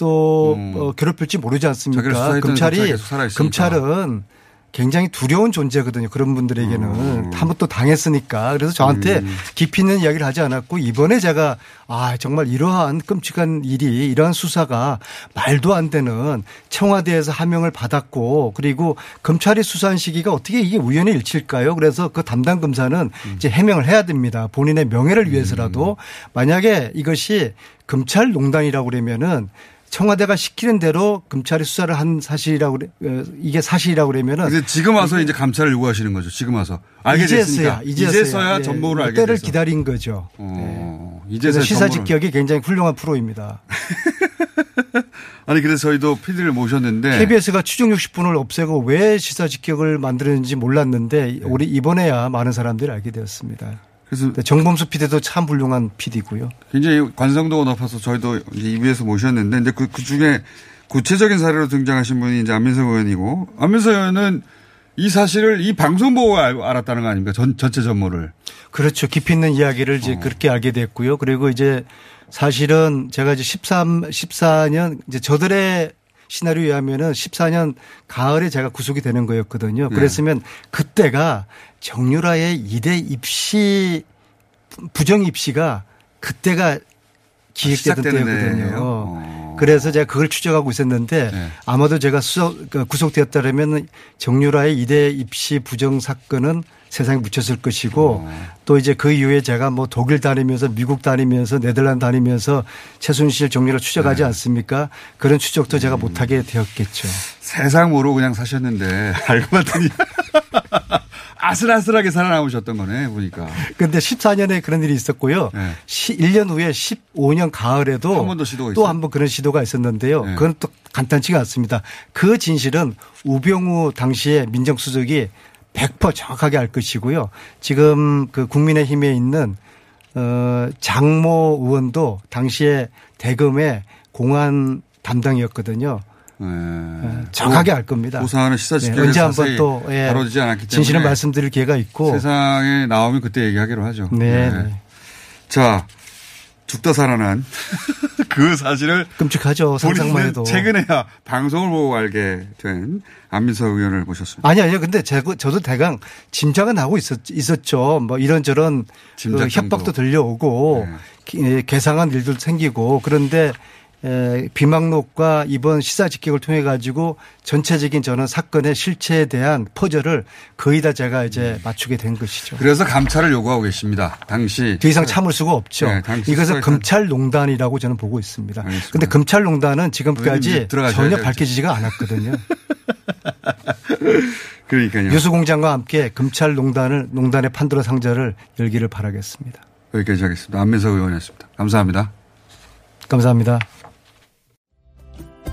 또 음. 어, 괴롭힐지 모르지 않습니까? 검찰이. 검찰은 굉장히 두려운 존재거든요. 그런 분들에게는 음. 한번 또 당했으니까 그래서 저한테 깊이 있는 이야기를 하지 않았고 이번에 제가 아 정말 이러한 끔찍한 일이 이러한 수사가 말도 안 되는 청와대에서 하명을 받았고 그리고 검찰이 수사한 시기가 어떻게 이게 우연의 일치일까요? 그래서 그 담당 검사는 이제 해명을 해야 됩니다. 본인의 명예를 위해서라도 만약에 이것이 검찰 농단이라고 그러면은 청와대가 시키는 대로 검찰이 수사를 한 사실이라고 그래- 어, 이게 사실이라고 그러면은 이제 지금 와서 이제 감찰을 요구하시는 거죠. 지금 와서 알게 됐으니까 이제서야 이제서야, 이제서야 예, 전모를 알게 때를 돼서. 기다린 거죠. 어, 그래서 이제서야 시사 전모를- 직격이 굉장히 훌륭한 프로입니다. 아니 그래서 저희도 PD를 모셨는데 KBS가 추정 60분을 없애고 왜 시사 직격을 만드는지 몰랐는데 우리 이번에야 많은 사람들이 알게 되었습니다. 그래서 정범수 PD도 참 훌륭한 PD고요. 굉장히 관성도가 높아서 저희도 EBS 모셨는데 이제 그, 그 중에 구체적인 사례로 등장하신 분이 이제 안민석 의원이고 안민석 의원은 이 사실을 이 방송 보고 알- 알았다는 거 아닙니까? 전, 전체 전모를. 그렇죠. 깊이 있는 이야기를 이제 그렇게 알게 됐고요. 그리고 이제 사실은 제가 이제 13, 14년 이제 저들의 시나리오에 의하면은 14년 가을에 제가 구속이 되는 거였거든요. 네. 그랬으면 그때가 정유라의 이대 입시 부정 입시가 그때가 기획되던 시작되는 때였거든요. 데예요? 어. 그래서 제가 그걸 추적하고 있었는데 네. 아마도 제가 수석, 그 구속되었다면 정유라의 이대 입시 부정 사건은 세상에 묻혔을 것이고 어. 또 이제 그 이후에 제가 뭐 독일 다니면서 미국 다니면서 네덜란드 다니면서 최순실 네. 추적하지 않습니까? 그런 추적도 제가 음. 못하게 되었겠죠. 세상 모르고 그냥 사셨는데 알고 봤더니 아슬아슬하게 살아남으셨던 거네 보니까. 근데 14년에 그런 일이 있었고요. 네. 시 1년 후에 15년 가을에도 한 번 더 시도가 또 있어요? 한번 그런 시도가 있었는데요. 네. 그건 또 간단치가 않습니다. 그 진실은 우병우 당시에 민정수석이 100% 정확하게 알 것이고요. 지금 그 국민의힘에 있는 어 장모 의원도 당시에 대검의 공안 담당이었거든요. 네. 정확하게 알 겁니다. 고사하는 시사 네, 언제 한번 또 예, 다뤄지지 않았기 때문에 진실을 말씀드릴 기회가 있고 세상에 나오면 그때 얘기하기로 하죠. 네, 네. 자, 죽다 살아난 그 사실을 끔찍하죠. 상상만 해도. 최근에야 방송을 보고 알게 된 안민석 의원을 모셨습니다. 아니, 아니요. 근데 제, 저도 대강 짐작은 하고 있었, 있었죠. 뭐 이런저런 그. 협박도 들려오고 네. 기- 예, 일도 생기고 그런데 에, 비망록과 이번 시사 직격을 통해 가지고 전체적인 저는 사건의 실체에 대한 퍼즐을 거의 다 제가 이제 맞추게 된 것이죠. 그래서 감찰을 요구하고 계십니다. 당시 더 이상 참을 수가 없죠. 네, 이것을 검찰농단이라고 저는 보고 있습니다. 그런데 검찰농단은 지금까지 전혀 밝혀지지가 않았거든요. 그러니까요. 유수공장과 함께 검찰농단을 농단의 판도라 상자를 열기를 바라겠습니다. 여기까지 하겠습니다. 안민석 의원이었습니다. 감사합니다. 감사합니다.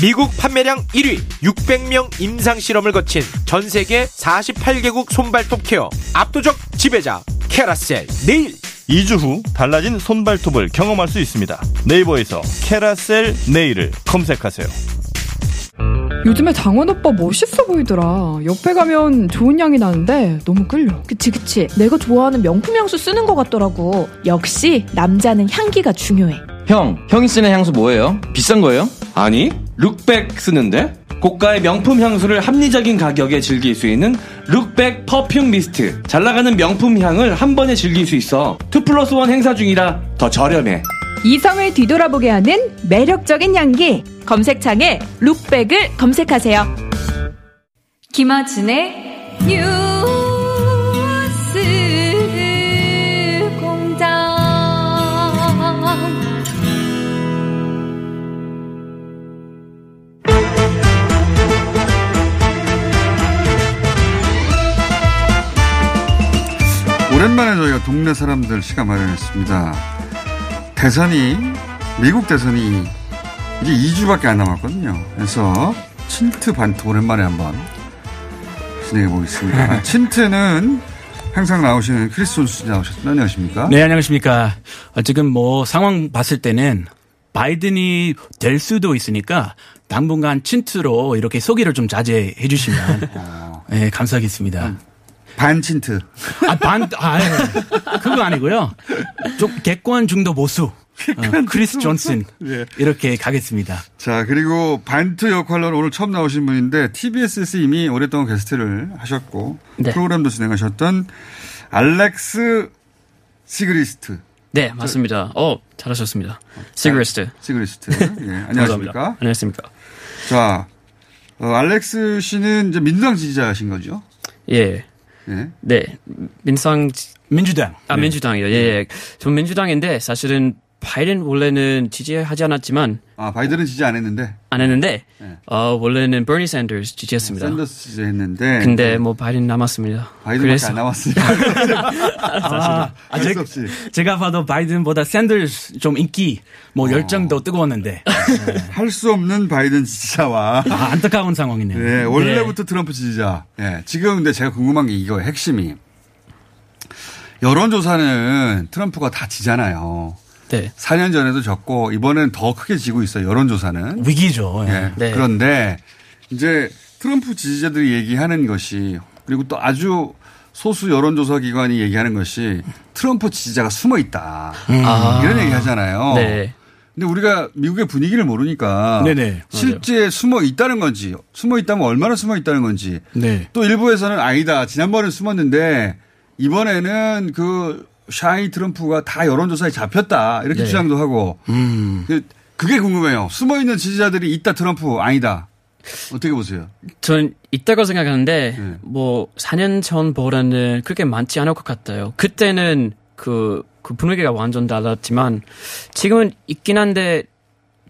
미국 판매량 1위 600명 임상 실험을 거친 전 세계 48개국 손발톱 케어 압도적 지배자 캐라셀 네일 2주 후 달라진 손발톱을 경험할 수 있습니다 네이버에서 캐라셀 네일을 검색하세요 요즘에 장원 오빠 멋있어 보이더라. 옆에 가면 좋은 향이 나는데 너무 끌려. 그치 그치 내가 좋아하는 명품 향수 쓰는 것 같더라고 역시 남자는 향기가 중요해 형, 형이 쓰는 향수 뭐예요? 비싼 거예요? 아니, 룩백 쓰는데? 고가의 명품 향수를 합리적인 가격에 즐길 수 있는 룩백 perfume mist. 잘 나가는 명품 향을 한 번에 즐길 수 있어. 2 플러스 1 행사 중이라 더 저렴해. 이성을 뒤돌아보게 하는 매력적인 향기. 검색창에 룩백을 검색하세요. 김아진의 뉴 오랜만에 저희가 동네 사람들 시간 마련했습니다. 대선이 미국 대선이 이제 2주밖에 안 남았거든요. 그래서 친트 반트 오랜만에 한번 진행해 보겠습니다. 친트는 항상 나오시는 크리스 존슨 나오셨습니다. 안녕하십니까? 네, 안녕하십니까. 어, 지금 뭐 상황 봤을 때는 바이든이 될 수도 있으니까 당분간 친트로 이렇게 소개를 좀 자제해 주시면 네, 감사하겠습니다. 반친트. 아, 반, 아, 예. 그거 아니고요. 좀 객관 중도 보수. 어, 크리스 존슨. 예. 이렇게 가겠습니다. 자, 그리고 반트 역할로 오늘 처음 나오신 분인데 TBS에서 이미 오랫동안 게스트를 하셨고 네. 프로그램도 진행하셨던 알렉스 시그리스트. 네, 맞습니다. 어, 잘하셨습니다. 시그리스트. 시그리스트. 예, 안녕하십니까? 안녕하십니까? 자, 어, 알렉스 씨는 이제 민주당 지지자신 거죠? 예. 예. 네. 민상 민주당. 아, 네. 민주당이요. 예, 예. 전 민주당인데 사실은 바이든 원래는 지지하지 않았지만 아, 바이든은 지지 안 했는데. 안 했는데 네. 어, 원래는 버니 샌더스 지지했습니다. 샌더스 지지했는데. 근데 뭐 바이든 남았습니다. 바이든밖에 안 남았으니까. 아, 아, 할 제. 제가 봐도 바이든보다 샌더스 좀 인기, 뭐 열정도 뜨거웠는데. 할수 없는 바이든 지지자와. 아, 안타까운 상황이네요. 네, 원래부터 트럼프 지지자. 예. 지금 근데 제가 궁금한 게 이거예요. 핵심이. 여론조사는 트럼프가 다 지잖아요. 네. 4년 전에도 졌고 이번엔 더 크게 지고 있어요. 여론조사는. 위기죠. 예. 예. 네. 그런데 이제 트럼프 지지자들이 얘기하는 것이 그리고 또 아주 소수 여론조사 기관이 얘기하는 것이 트럼프 지지자가 숨어 있다. 아. 이런 얘기 하잖아요. 네. 근데 우리가 미국의 분위기를 모르니까 네네. 실제 숨어 있다는 건지 숨어 있다면 얼마나 숨어 있다는 건지 네. 또 일부에서는 아니다. 지난번에 숨었는데 이번에는 그 샤이 트럼프가 다 여론조사에 잡혔다. 이렇게 네. 주장도 하고 음. 그- 그게 궁금해요. 숨어 있는 지지자들이 있다 트럼프 아니다. 어떻게 보세요? 전 있다고 생각하는데 네. 뭐 4년 전보다는 그렇게 많지 않을 것 같아요. 그때는 그, 그 분위기가 완전 달랐지만 지금은 있긴 한데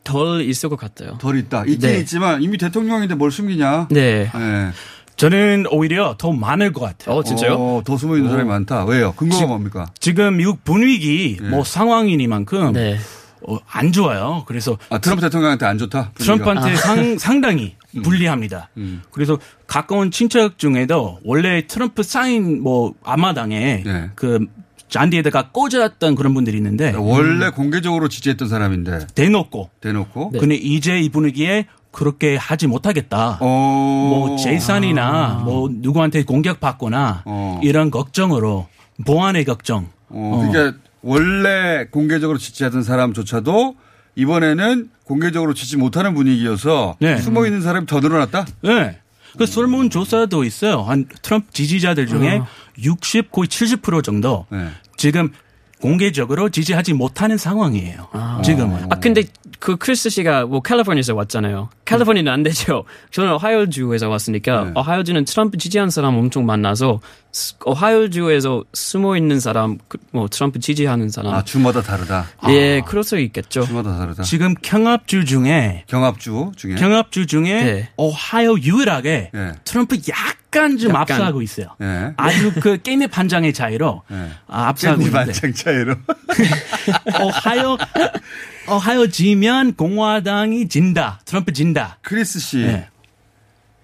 덜 있을 것 같아요. 덜 있다. 있긴 네. 있지만 이미 대통령인데 뭘 숨기냐? 네. 네. 저는 오히려 더 많을 것 같아요. 어, 진짜요? 어, 더 숨어 있는 사람이 많다. 왜요? 근거가 지- 뭡니까? 지금 미국 분위기, 네. 뭐 상황이니만큼 네. 어, 안 좋아요. 그래서 아, 트럼프 대통령한테 안 좋다. 분위기가? 트럼프한테 상, 상당히 불리합니다. 음. 그래서 가까운 친척 중에도 원래 트럼프 사인 뭐 아마당에 네. 그 잔디에다가 꽂았던 그런 분들이 있는데 원래 공개적으로 지지했던 사람인데 대놓고 대놓고 근데 이제 이 분위기에 그렇게 하지 못하겠다. 어. 뭐 재산이나 뭐 누구한테 공격받거나 어. 이런 걱정으로 보안의 걱정. 어, 그러니까 원래 공개적으로 지지하던 사람조차도 이번에는 공개적으로 지지 못하는 분위기여서 네. 숨어 있는 사람이 더 늘어났다. 네. 그 설문 조사도 있어요. 한 트럼프 지지자들 중에 어. 60 거의 70% 정도 네. 지금 공개적으로 지지하지 못하는 상황이에요. 지금은. 아 근데 그 크리스 씨가 뭐 캘리포니아에서 왔잖아요. 캘리포니아는 안 되죠. 저는 오하이오주에서 왔으니까 네. 오하이오주는 트럼프 지지한 사람 엄청 만나서 스- 오하이오주에서 숨어 있는 사람, 그- 뭐 트럼프 지지하는 사람. 아, 주마다 다르다. 예, 그럴 수 있겠죠. 주마다 다르다. 지금 경합주 중에 경합주 중에 경합주 중에 네. 오하이오 유일하게 예. 트럼프 약간 좀 약간. 앞서가고 있어요. 예. 아주 그 게임의 판장의 차이로 예. 아, 앞서가고 있는데 반창 차이로. 오하이오 오하이오 지면 공화당이 진다. 트럼프 진다. 크리스 씨.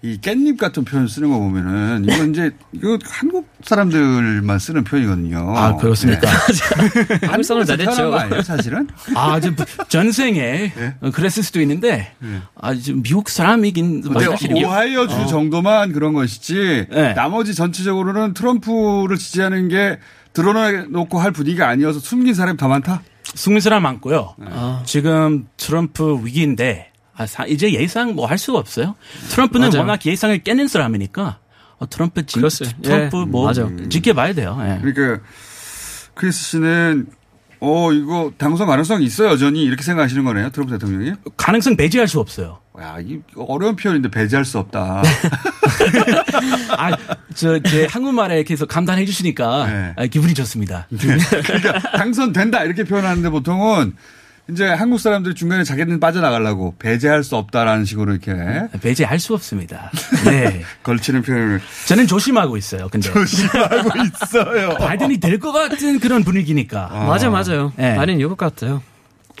네. 이 깻잎 같은 표현 쓰는 거 보면은 이거 이제 이거 한국 사람들만 쓰는 표현이거든요. 아 그렇습니까? 네. 한국 사람 잘했죠. 거 아니에요, 사실은? 아, 저 전생에 어, 그랬을 수도 있는데 아, 좀 미국 사람이긴 사실이요. 오하이오 주 어. 정도만 그런 것이지 네. 나머지 전체적으로는 트럼프를 지지하는 게 드러내놓고 할 분위기가 아니어서 숨긴 사람이 더 많다. 숨은 사람 많고요. 네. 아. 지금 트럼프 위기인데 아, 사- 이제 예상 뭐 할 수가 없어요. 트럼프는 맞아요. 워낙 예상을 깨는 사람이니까 어, 트럼프 진, 그렇어요. 트럼프 예, 뭐 맞아요. 지켜봐야 돼요. 예. 그러니까 크리스 씨는 어, 이거 당선 가능성이 있어 여전히 이렇게 생각하시는 거네요. 트럼프 대통령이? 가능성 배제할 수 없어요. 야, 이 어려운 표현인데 배제할 수 없다. 아, 저, 제 한국말에 계속 감탄해 주시니까 네. 아, 기분이 좋습니다. 그러니까 당선된다 이렇게 표현하는데 보통은 이제 한국 사람들이 중간에 자기는 빠져나가려고 배제할 수 없다라는 식으로 이렇게 배제할 수 없습니다. 네. 걸치는 표현을 저는 조심하고 있어요. 근데 조심하고 있어요. 바이든이 될 것 같은 그런 분위기니까. 맞아 맞아요. 네. 바이든 이 것 같아요.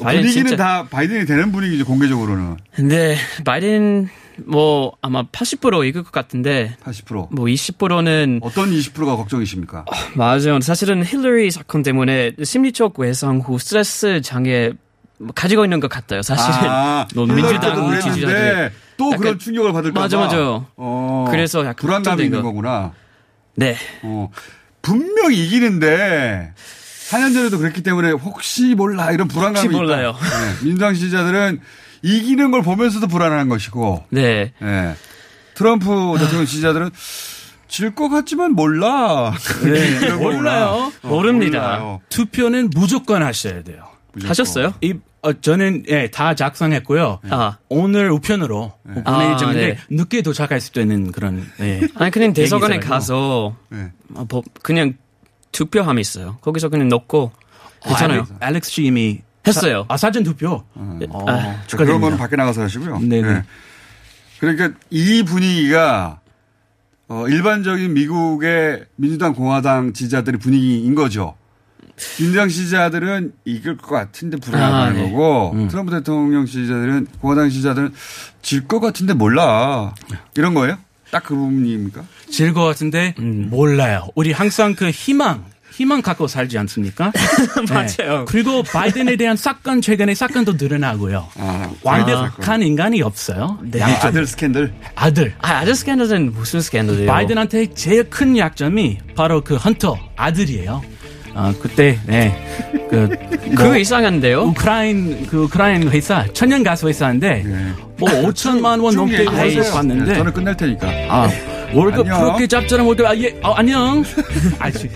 바이든 분위기는 진짜- 다 바이든이 되는 분위기죠 공개적으로는 근데 바이든 뭐 아마 80% 이길 것 같은데 80%. 뭐 20%는 어떤 20%가 걱정이십니까? 맞아요. 사실은 힐러리 사건 때문에 심리적 외상 후 스트레스 장애 뭐 가지고 있는 것 같아요. 사실은 아, 뭐 민주당 지지자들 그랬는데 또 약간- 그런 충격을 받을까 맞아 봐. 맞아. 어, 그래서 약간 불안감이 있는 거. 거구나. 네. 어, 분명히 이기는데 4년 전에도 그랬기 때문에 혹시 몰라 이런 불안감이 혹시 몰라요. 네, 민주당 지지자들은 이기는 걸 보면서도 불안한 것이고 네. 예. 트럼프 대통령 지지자들은 질것 같지만 몰라. 네. 몰라요. 어, 몰라요. 투표는 무조건 하셔야 돼요. 무조건. 하셨어요? 이, 어, 저는 예, 다 작성했고요. 아. 오늘 우편으로 네. 보내주는데 아, 늦게 도착할 수도 있는 그런. 예. 아니 그냥 있어가지고. 가서 네. 어, 뭐 그냥 투표함이 있어요. 거기서 그냥 넣고 괜찮아요. 아, 알렉스 씨 이미 했어요. 사, 아 사전 투표. 어, 어, 그런 축하드립니다. 거는 밖에 나가서 하시고요. 네네. 예. 그러니까 이 분위기가 어, 일반적인 미국의 민주당 공화당 지지자들의 분위기인 거죠. 민주당 지지자들은 이길 것 같은데 불안하다는 아, 네. 거고 음. 트럼프 대통령 지지자들은 공화당 지지자들은 질 것 같은데 몰라 이런 거예요? 딱 그 부분입니까? 질 것 같은데 음. 몰라요. 우리 항상 그 희망. 희망 갖고 살지 않습니까? 맞아요. 네. 그리고 바이든에 대한 사건 최근에 사건도 늘어나고요. 아, 완벽한 인간이 없어요. 네. 아들 스캔들. 아들. 아, 아들 스캔들은 무슨 스캔들이에요? 바이든한테 제일 큰 약점이 바로 그 헌터 아들이에요. 아 그때 네. 그 그거 이상한데요? 우크라인 그 우크라인 회사 천연 가스 회사인데 뭐 5천만 원쭉 넘게 얘기하세요. 벌어서 봤는데 네, 저는 끝낼 테니까. 아 월급 안녕. 그렇게 잡잖아 월급 아예 아, 안녕. 아씨